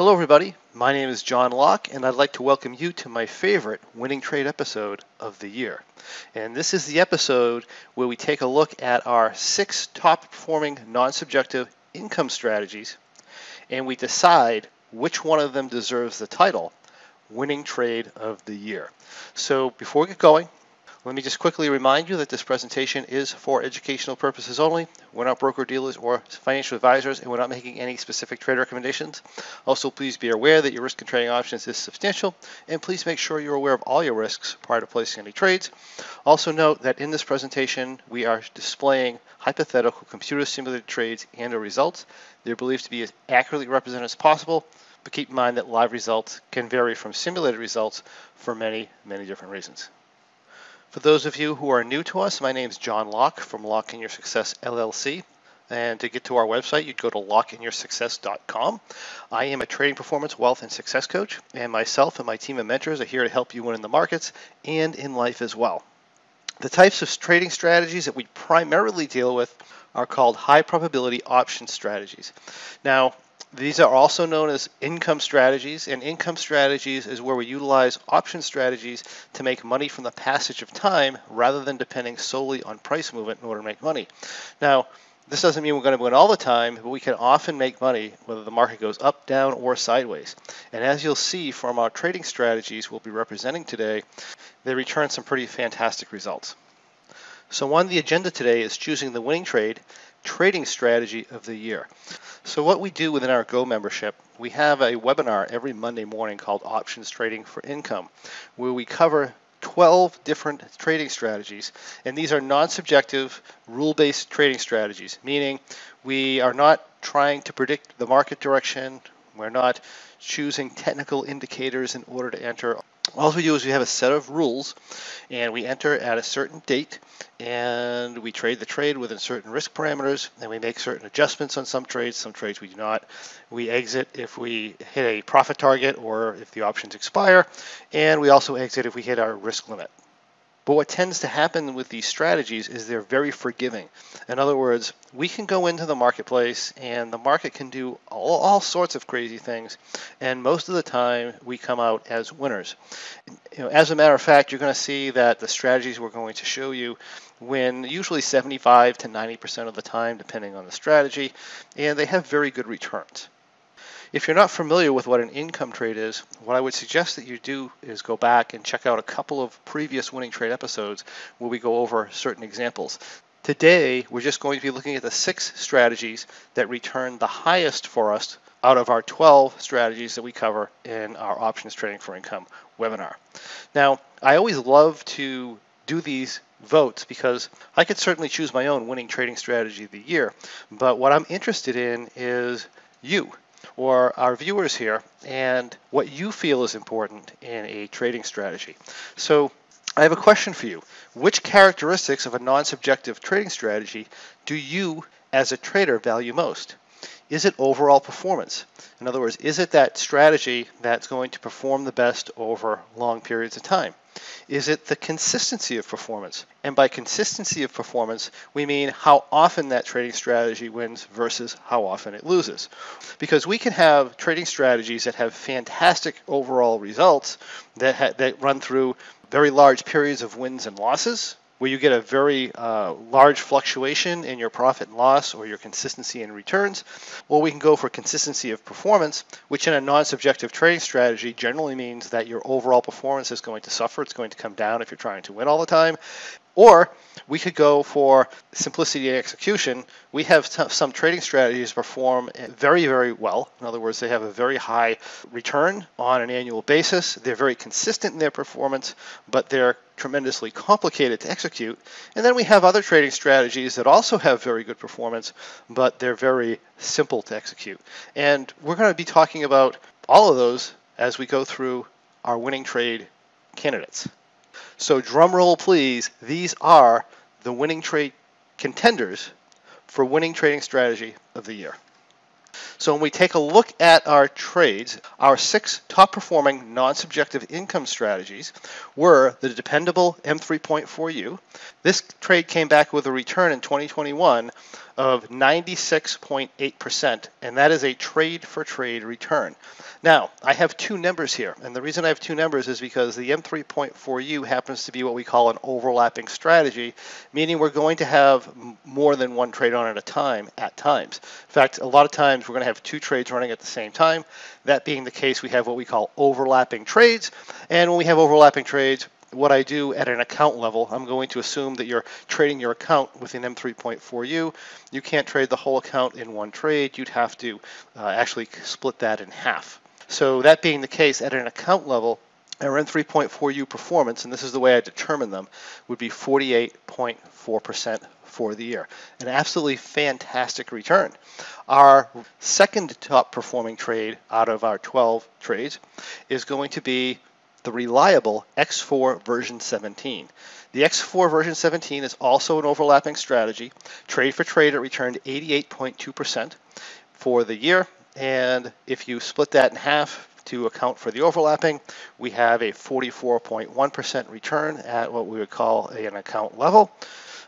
Hello, everybody. My name is John Locke, and I'd like to welcome you to my favorite winning trade episode of the year. And this is the episode where we take a look at our six top performing non subjective income strategies and we decide which one of them deserves the title winning trade of the year. So before we get going, let me just quickly remind you that this presentation is for educational purposes only. We're not broker dealers or financial advisors, and we're not making any specific trade recommendations. Also, please be aware that your risk in trading options is substantial, and please make sure you're aware of all your risks prior to placing any trades. Also note that in this presentation, we are displaying hypothetical computer simulated trades and their results. They're believed to be as accurately represented as possible, but keep in mind that live results can vary from simulated results for many, many different reasons. For those of you who are new to us, my name is John Locke from Locke in Your Success LLC. And to get to our website, you'd go to lockeinyoursuccess.com. I am a trading performance, wealth, and success coach, and myself and my team of mentors are here to help you win in the markets and in life as well. The types of trading strategies that we primarily deal with are called high probability option strategies. Now, these are also known as income strategies, and income strategies is where we utilize option strategies to make money from the passage of time rather than depending solely on price movement in order to make money. Now, this doesn't mean we're going to win all the time, but we can often make money whether the market goes up, down, or sideways. And as you'll see from our trading strategies we'll be representing today, they return some pretty fantastic results. So on the agenda today is choosing the winning trade trading strategy of the year. So what we do within our Go membership, we have a webinar every Monday morning called Options Trading for Income, where we cover 12 different trading strategies, and these are non-subjective, rule-based trading strategies, meaning we are not trying to predict the market direction, we're not choosing technical indicators in order to enter. All we do is we have a set of rules, and we enter at a certain date, and we trade the trade within certain risk parameters and we make certain adjustments on some trades some trades we do not. We exit if we hit a profit target or if the options expire and we also exit if we hit our risk limit but what tends to happen with these strategies is they're very forgiving. In other words, we can go into the marketplace and the market can do all, all sorts of crazy things, and most of the time we come out as winners. You know, as a matter of fact, you're going to see that the strategies we're going to show you win usually 75 to 90% of the time, depending on the strategy, and they have very good returns. If you're not familiar with what an income trade is, what I would suggest that you do is go back and check out a couple of previous winning trade episodes where we go over certain examples. Today, we're just going to be looking at the six strategies that return the highest for us out of our 12 strategies that we cover in our Options Trading for Income webinar. Now, I always love to do these votes because I could certainly choose my own winning trading strategy of the year, but what I'm interested in is you or our viewers here and what you feel is important in a trading strategy. So I have a question for you. Which characteristics of a non-subjective trading strategy do you as a trader value most? Is it overall performance? In other words, is it that strategy that's going to perform the best over long periods of time? Is it the consistency of performance? And by consistency of performance, we mean how often that trading strategy wins versus how often it loses. Because we can have trading strategies that have fantastic overall results that, ha- that run through very large periods of wins and losses, where you get a very uh, large fluctuation in your profit and loss or your consistency in returns, or we can go for consistency of performance, which in a non-subjective trading strategy generally means that your overall performance is going to suffer. It's going to come down if you're trying to win all the time. Or we could go for simplicity and execution. We have t- some trading strategies perform very, very well. In other words, they have a very high return on an annual basis. They're very consistent in their performance, but they're tremendously complicated to execute. And then we have other trading strategies that also have very good performance, but they're very simple to execute. And we're going to be talking about all of those as we go through our winning trade candidates. So, drum roll, please. These are the winning trade contenders for winning trading strategy of the year. So when we take a look at our trades, our six top performing non-subjective income strategies were the dependable M3.4U. This trade came back with a return in 2021 of 96.8%, and that is a trade for trade return. Now, I have two numbers here, and the reason I have two numbers is because the M3.4U happens to be what we call an overlapping strategy, meaning we're going to have more than one trade on at a time at times. In fact, a lot of times we're going to have two trades running at the same time. That being the case, we have what we call overlapping trades, and when we have overlapping trades, what I do at an account level, I'm going to assume that you're trading your account within M3.4U. You can't trade the whole account in one trade. You'd have to uh, actually split that in half. So that being the case, at an account level, our M3.4U performance, and this is the way I determine them, would be 48.4% for the year. An absolutely fantastic return. Our second top performing trade out of our 12 trades is going to be the reliable X4 version 17. The X4 version 17 is also an overlapping strategy. Trade for trade, it returned 88.2% for the year. And if you split that in half to account for the overlapping, we have a 44.1% return at what we would call an account level.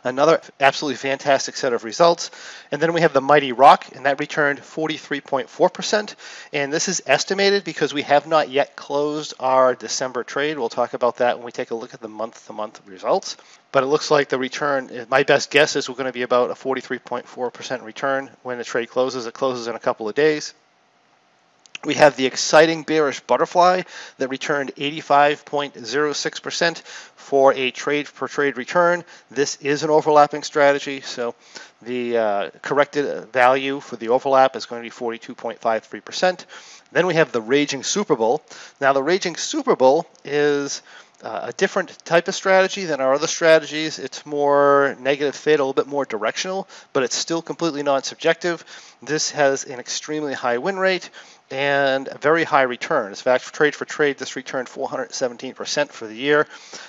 Another absolutely fantastic set of results. And then we have the Mighty Rock, and that returned 43.4%. And this is estimated because we have not yet closed our December trade. We'll talk about that when we take a look at the month to month results. But it looks like the return, my best guess is we're going to be about a 43.4% return when the trade closes. It closes in a couple of days. We have the exciting bearish butterfly that returned 85.06% for a trade per trade return. This is an overlapping strategy, so the uh, corrected value for the overlap is going to be 42.53%. Then we have the Raging Super Bull. Now, the Raging Super Bull is uh, a different type of strategy than our other strategies. It's more negative fit, a little bit more directional, but it's still completely non-subjective. This has an extremely high win rate and very high return. In fact, trade for trade, this returned 417% for the year.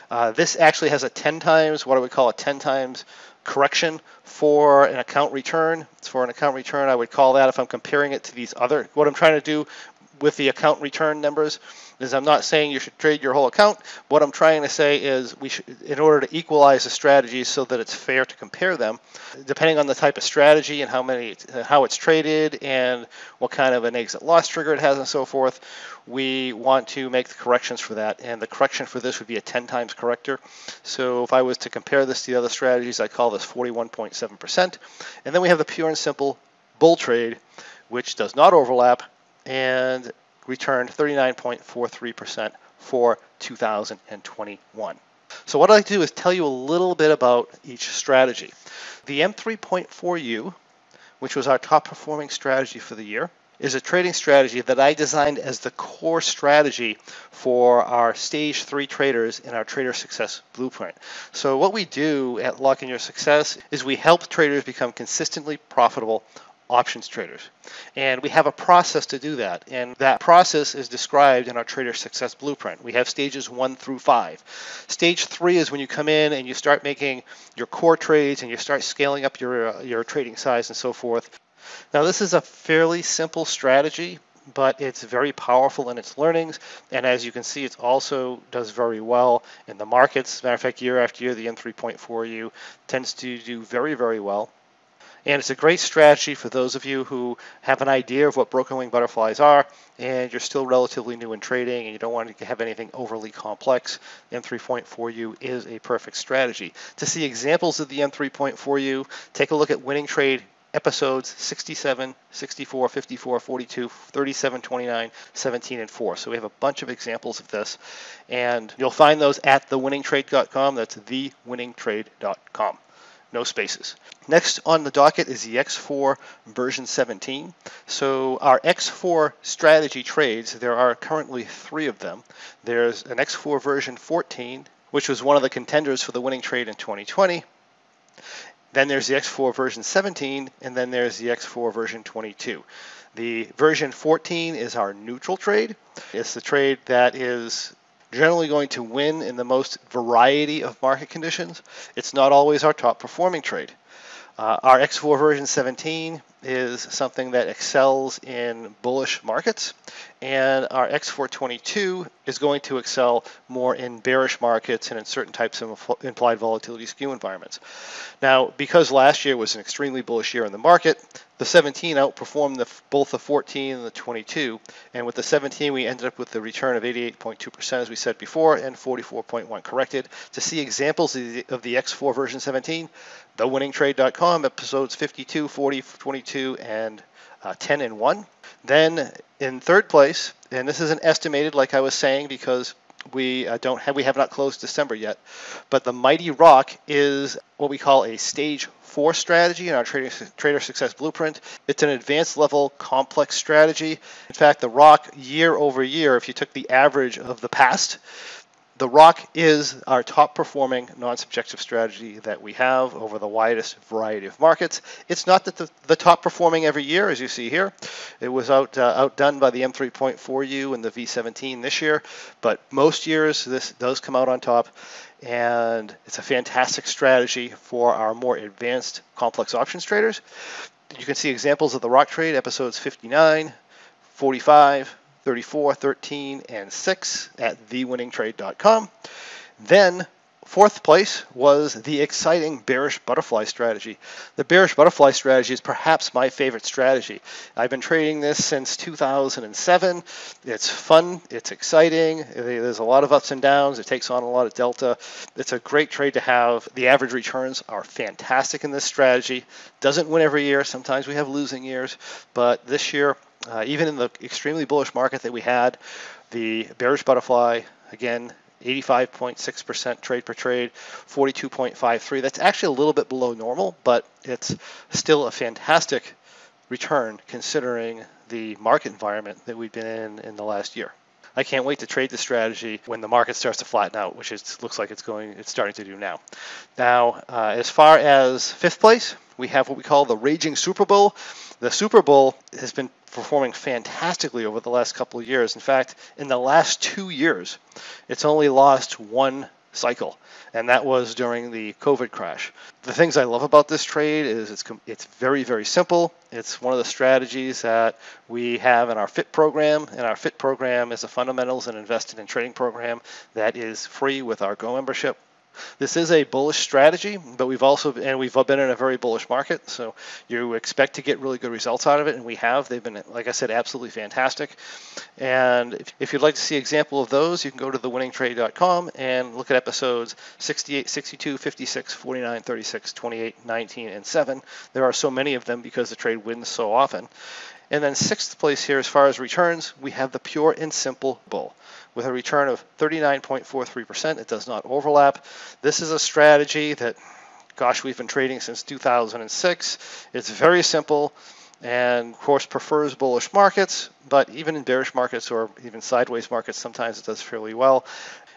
Uh, this actually has a 10 times, what I would call a 10 times correction for an account return. For an account return, I would call that if I'm comparing it to these other, what I'm trying to do with the account return numbers is I'm not saying you should trade your whole account. What I'm trying to say is we should, in order to equalize the strategies so that it's fair to compare them, depending on the type of strategy and how many, uh, how it's traded and what kind of an exit loss trigger it has and so forth, we want to make the corrections for that. And the correction for this would be a 10 times corrector. So if I was to compare this to the other strategies, I call this 41.7%. And then we have the pure and simple bull trade, which does not overlap and returned 39.43% for 2021. So what I'd like to do is tell you a little bit about each strategy. The M3.4U, which was our top performing strategy for the year, is a trading strategy that I designed as the core strategy for our stage three traders in our trader success blueprint. So what we do at Locke in Your Success is we help traders become consistently profitable options traders. And we have a process to do that. And that process is described in our Trader Success Blueprint. We have stages one through five. Stage three is when you come in and you start making your core trades and you start scaling up your, uh, your trading size and so forth. Now, this is a fairly simple strategy, but it's very powerful in its learnings. And as you can see, it also does very well in the markets. Matter of fact, year after year, the M3.4U tends to do very, very well. And it's a great strategy for those of you who have an idea of what broken wing butterflies are and you're still relatively new in trading and you don't want to have anything overly complex. M3.4U is a perfect strategy. To see examples of the M3.4U, take a look at winning trade episodes 67, 64, 54, 42, 37, 29, 17, and 4. So we have a bunch of examples of this, and you'll find those at thewinningtrade.com. That's thewinningtrade.com no spaces. Next on the docket is the X4 version 17. So our X4 strategy trades, there are currently three of them. There's an X4 version 14, which was one of the contenders for the winning trade in 2020. Then there's the X4 version 17, and then there's the X4 version 22. The version 14 is our neutral trade. It's the trade that is generally going to win in the most variety of market conditions. It's not always our top performing trade. Uh, our X4 version 17 is something that excels in bullish markets, and our X422 is going to excel more in bearish markets and in certain types of implied volatility skew environments. Now, because last year was an extremely bullish year in the market, the 17 outperformed the, both the 14 and the 22, and with the 17 we ended up with the return of 88.2% as we said before, and 44.1 corrected. To see examples of the, of the X4 version 17, thewinningtrade.com episodes 52, 40, 22, and uh, 10 and 1. Then in third place, and this is an estimated like I was saying because we uh, don't have we have not closed December yet, but the Mighty Rock is what we call a stage four strategy in our trader, trader success blueprint. It's an advanced level complex strategy. In fact, the Rock year over year, if you took the average of the past, the Rock is our top performing non subjective strategy that we have over the widest variety of markets. It's not that the, the top performing every year, as you see here. It was out uh, outdone by the M3.4U and the V17 this year, but most years this does come out on top. And it's a fantastic strategy for our more advanced complex options traders. You can see examples of the Rock Trade, episodes 59, 45, 34, 13, and 6 at thewinningtrade.com. Then Fourth place was the exciting bearish butterfly strategy. The bearish butterfly strategy is perhaps my favorite strategy. I've been trading this since 2007. It's fun, it's exciting, there's a lot of ups and downs, it takes on a lot of delta. It's a great trade to have. The average returns are fantastic in this strategy. Doesn't win every year, sometimes we have losing years, but this year uh, even in the extremely bullish market that we had, the bearish butterfly, again, 85.6% trade per trade, 42.53. That's actually a little bit below normal, but it's still a fantastic return considering the market environment that we've been in in the last year. I can't wait to trade the strategy when the market starts to flatten out, which it looks like it's going, it's starting to do now. Now, uh, as far as fifth place, we have what we call the Raging Super Bull. The Super Bull has been performing fantastically over the last couple of years. In fact, in the last two years, it's only lost one cycle, and that was during the COVID crash. The things I love about this trade is it's it's very very simple. It's one of the strategies that we have in our FIT program, and our FIT program is a fundamentals and invested in trading program that is free with our Go membership. This is a bullish strategy, but we've also and we've been in a very bullish market, so you expect to get really good results out of it, and we have. They've been, like I said, absolutely fantastic. And if, you'd like to see an example of those, you can go to thewinningtrade.com and look at episodes 68, 62, 56, 49, 36, 28, 19, and 7. There are so many of them because the trade wins so often. And then sixth place here, as far as returns, we have the pure and simple bull with a return of 39.43%. It does not overlap. This is a strategy that, gosh, we've been trading since 2006. It's very simple and, of course, prefers bullish markets, but even in bearish markets or even sideways markets, sometimes it does fairly well.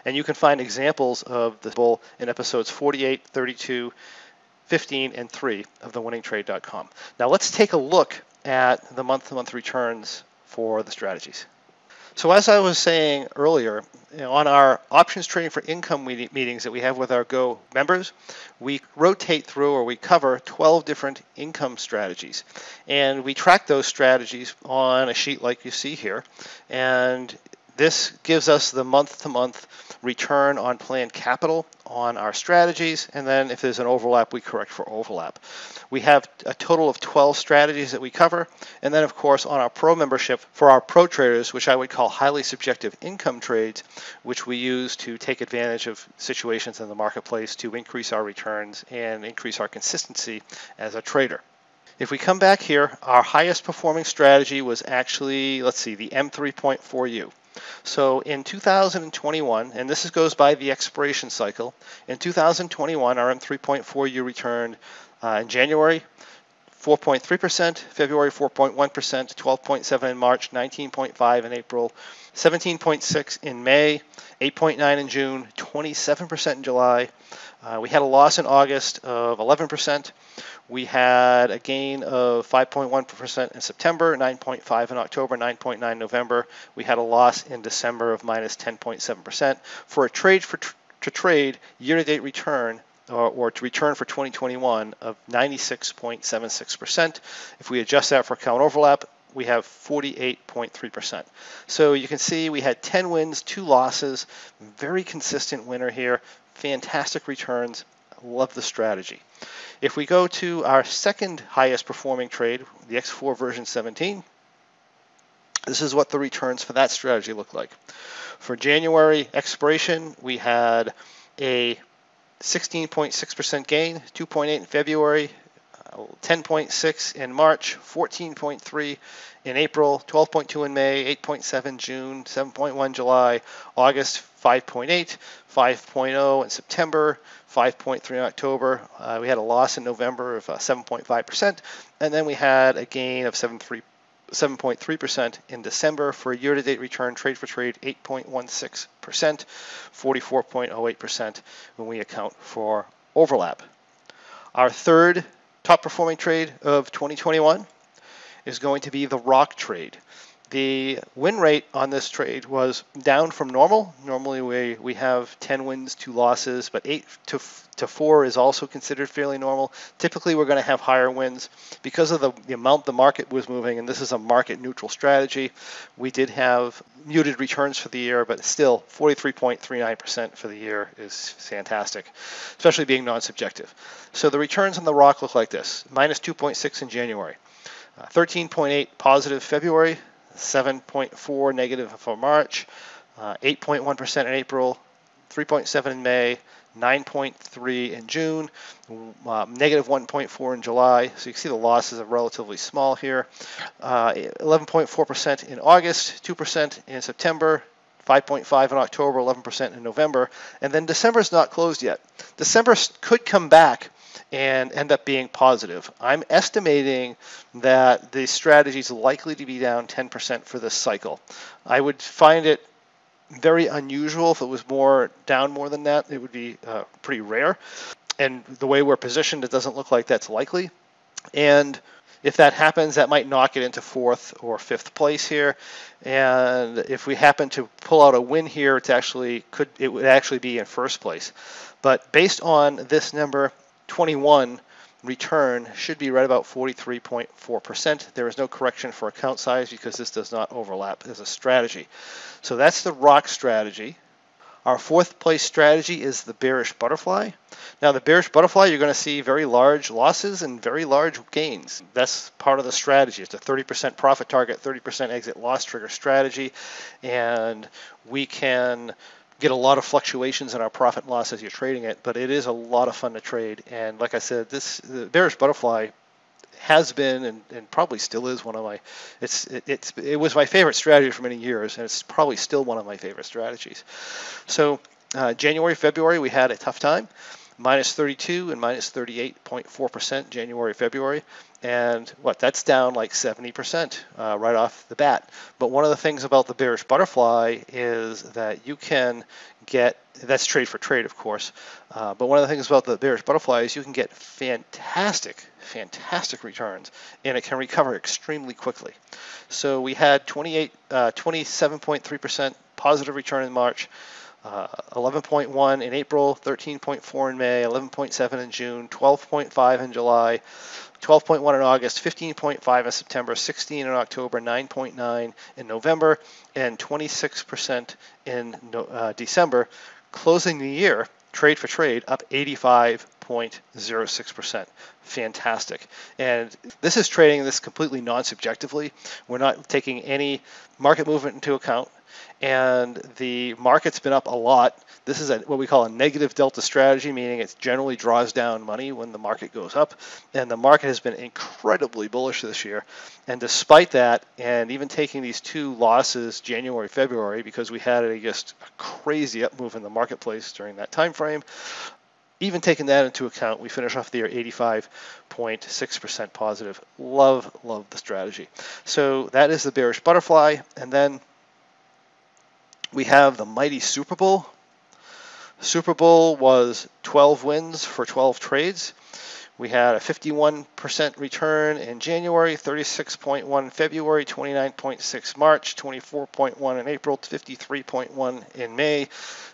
And you can find examples of the bull in episodes 48, 32, 15, and 3 of the thewinningtrade.com. Now let's take a look at the month-to-month returns for the strategies. So as I was saying earlier, you know, on our options trading for income meetings that we have with our Go members, we rotate through or we cover 12 different income strategies. And we track those strategies on a sheet like you see here. And this gives us the month-to-month return on planned capital on our strategies, and then if there's an overlap, we correct for overlap. We have a total of 12 strategies that we cover, and then of course on our pro membership for our pro traders, which I would call highly subjective income trades, which we use to take advantage of situations in the marketplace to increase our returns and increase our consistency as a trader. If we come back here, our highest performing strategy was actually, let's see, the M3.4U. So in 2021, and this goes by the expiration cycle, in 2021, our M3.4U returned uh, in January 4.3%, February 4.1%, 12.7 in March, 19.5 in April, 17.6 in May, 8.9 in June, 27% in July. Uh, we had a loss in August of 11%. We had a gain of 5.1% in September, 9.5 in October, 9.9 in November. We had a loss in December of minus 10.7%. For a trade for tr- to trade year-to-date return or, or to return for 2021 of 96.76%. If we adjust that for account overlap, we have 48.3%. So you can see we had 10 wins, two losses, very consistent winner here, fantastic returns. Love the strategy. If we go to our second highest performing trade, the X4 version 17, this is what the returns for that strategy look like. For January expiration, we had a 16.6% gain, 2.8 in February, 10.6 in March, 14.3 in April, 12.2 in May, 8.7 June, 7.1 July, August 5.8, 5.0 in September, 5.3 in October. Uh, we had a loss in November of uh, 7.5%, and then we had a gain of 7.3 7.3% in December for a year-to-date return trade for trade 8.16%, 44.08% when we account for overlap. Our third top performing trade of 2021 is going to be the rock trade. The win rate on this trade was down from normal. Normally we, we have 10 wins, 2 losses, but 8 to, to 4 is also considered fairly normal. Typically we're going to have higher wins because of the, the amount the market was moving, and this is a market neutral strategy. We did have muted returns for the year, but still 43.39% for the year is fantastic, especially being non-subjective. So the returns on the rock look like this, minus 2.6 in January. 13.8 uh, positive February, 7.4 negative for March, 8.1% uh, in April, 3.7 in May, 9.3 in June, uh, negative 1.4 in July. So you can see the losses are relatively small here. 11.4% uh, in August, 2% in September, 5.5 in October, 11% in November, and then December is not closed yet. December could come back and end up being positive. I'm estimating that the strategy is likely to be down 10% for this cycle. I would find it very unusual if it was more down more than that. It would be uh, pretty rare. And the way we're positioned, it doesn't look like that's likely. And if that happens, that might knock it into fourth or fifth place here. And if we happen to pull out a win here, it's actually could it would actually be in first place. But based on this number, 21 return should be right about 43.4%. There is no correction for account size because this does not overlap as a strategy. So that's the rock strategy. Our fourth place strategy is the bearish butterfly. Now, the bearish butterfly, you're going to see very large losses and very large gains. That's part of the strategy. It's a 30% profit target, 30% exit loss trigger strategy, and we can get a lot of fluctuations in our profit and loss as you're trading it, but it is a lot of fun to trade. And like I said, this the bearish butterfly has been and, and probably still is one of my it's it, it's it was my favorite strategy for many years, and it's probably still one of my favorite strategies. So uh, January, February, we had a tough time minus 32 and minus 38.4% January, February. And what, that's down like 70% uh, right off the bat. But one of the things about the bearish butterfly is that you can get, that's trade for trade, of course. Uh, but one of the things about the bearish butterfly is you can get fantastic, fantastic returns, and it can recover extremely quickly. So we had 28, uh, 27.3% positive return in March. 11.1 uh, in April, 13.4 in May, 11.7 in June, 12.5 in July, 12.1 in August, 15.5 in September, 16 in October, 9.9 in November, and 26% in uh, December, closing the year trade for trade up 85.06%. Fantastic. And this is trading this completely non subjectively. We're not taking any market movement into account and the market's been up a lot. This is a, what we call a negative delta strategy, meaning it generally draws down money when the market goes up. And the market has been incredibly bullish this year. And despite that, and even taking these two losses, January, February, because we had a just a crazy up move in the marketplace during that time frame, even taking that into account, we finish off the year 85.6% positive. Love, love the strategy. So that is the bearish butterfly. And then we have the mighty Super Bull. Super Bull was 12 wins for 12 trades. We had a 51% return in January, 36.1 February, 29.6 March, 24.1 in April, 53.1 in May,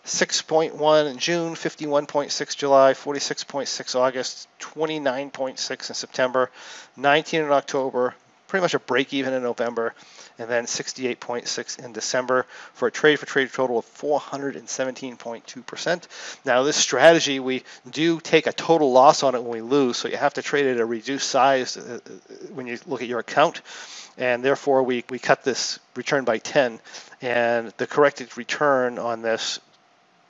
6.1 in June, 51.6 July, 46.6 August, 29.6 in September, 19 in October, pretty much a break even in November, and then 68.6 in December for a trade for trade total of 417.2%. Now, this strategy, we do take a total loss on it when we lose, so you have to trade at a reduced size uh, uh, when you look at your account, and therefore we, we cut this return by 10, and the corrected return on this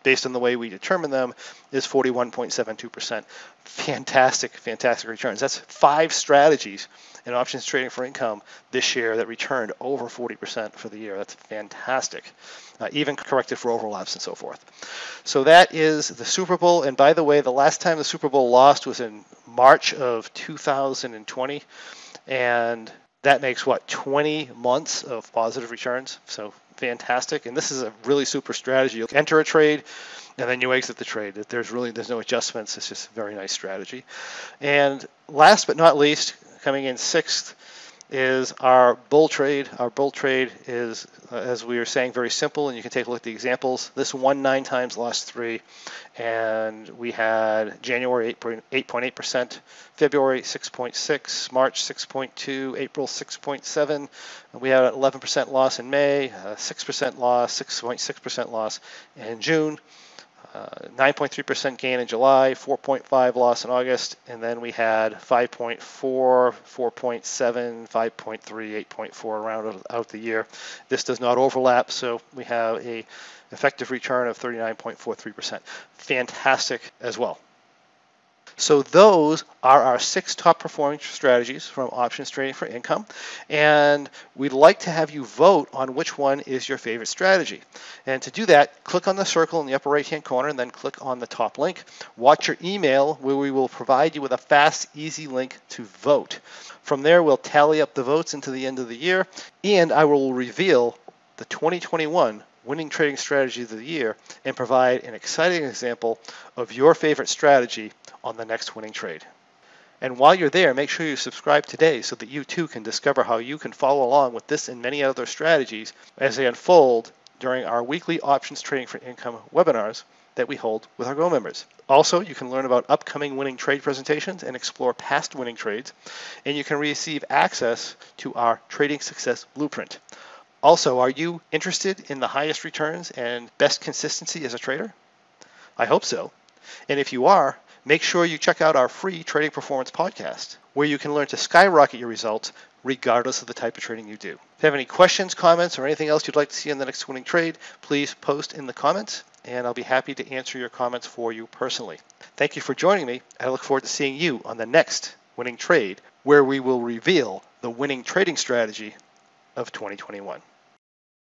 based on the way we determine them, is 41.72%. Fantastic, fantastic returns. That's five strategies in options trading for income this year that returned over 40% for the year. That's fantastic, uh, even corrected for overlaps and so forth. So that is the Super Bull. And by the way, the last time the Super Bull lost was in March of 2020. And that makes what 20 months of positive returns so fantastic and this is a really super strategy. You enter a trade and then you exit the trade. There's really there's no adjustments. It's just a very nice strategy. And last but not least coming in sixth is our bull trade. Our bull trade is, uh, as we were saying, very simple, and you can take a look at the examples. This won nine times, lost three, and we had January 8.8%, February 6.6, March 6.2, April 6.7. We had an 11% loss in May, 6% loss, 6.6% loss in June. 9.3% uh, gain in July, 4.5 loss in August, and then we had 5.4, 4.7, 5.3, 8.4 rounded out the year. This does not overlap, so we have a effective return of 39.43%. Fantastic as well. So those are our six top performing strategies from options trading for income. And we'd like to have you vote on which one is your favorite strategy. And to do that, click on the circle in the upper right hand corner and then click on the top link. Watch your email where we will provide you with a fast, easy link to vote. From there, we'll tally up the votes into the end of the year and I will reveal the 2021 winning trading strategy of the year and provide an exciting example of your favorite strategy on the next winning trade. And while you're there, make sure you subscribe today so that you too can discover how you can follow along with this and many other strategies as they unfold during our weekly options trading for income webinars that we hold with our Go members. Also, you can learn about upcoming winning trade presentations and explore past winning trades, and you can receive access to our trading success blueprint. Also, are you interested in the highest returns and best consistency as a trader? I hope so. And if you are, make sure you check out our free Trading Performance podcast, where you can learn to skyrocket your results regardless of the type of trading you do. If you have any questions, comments, or anything else you'd like to see in the next winning trade, please post in the comments, and I'll be happy to answer your comments for you personally. Thank you for joining me. and I look forward to seeing you on the next winning trade, where we will reveal the winning trading strategy of 2021.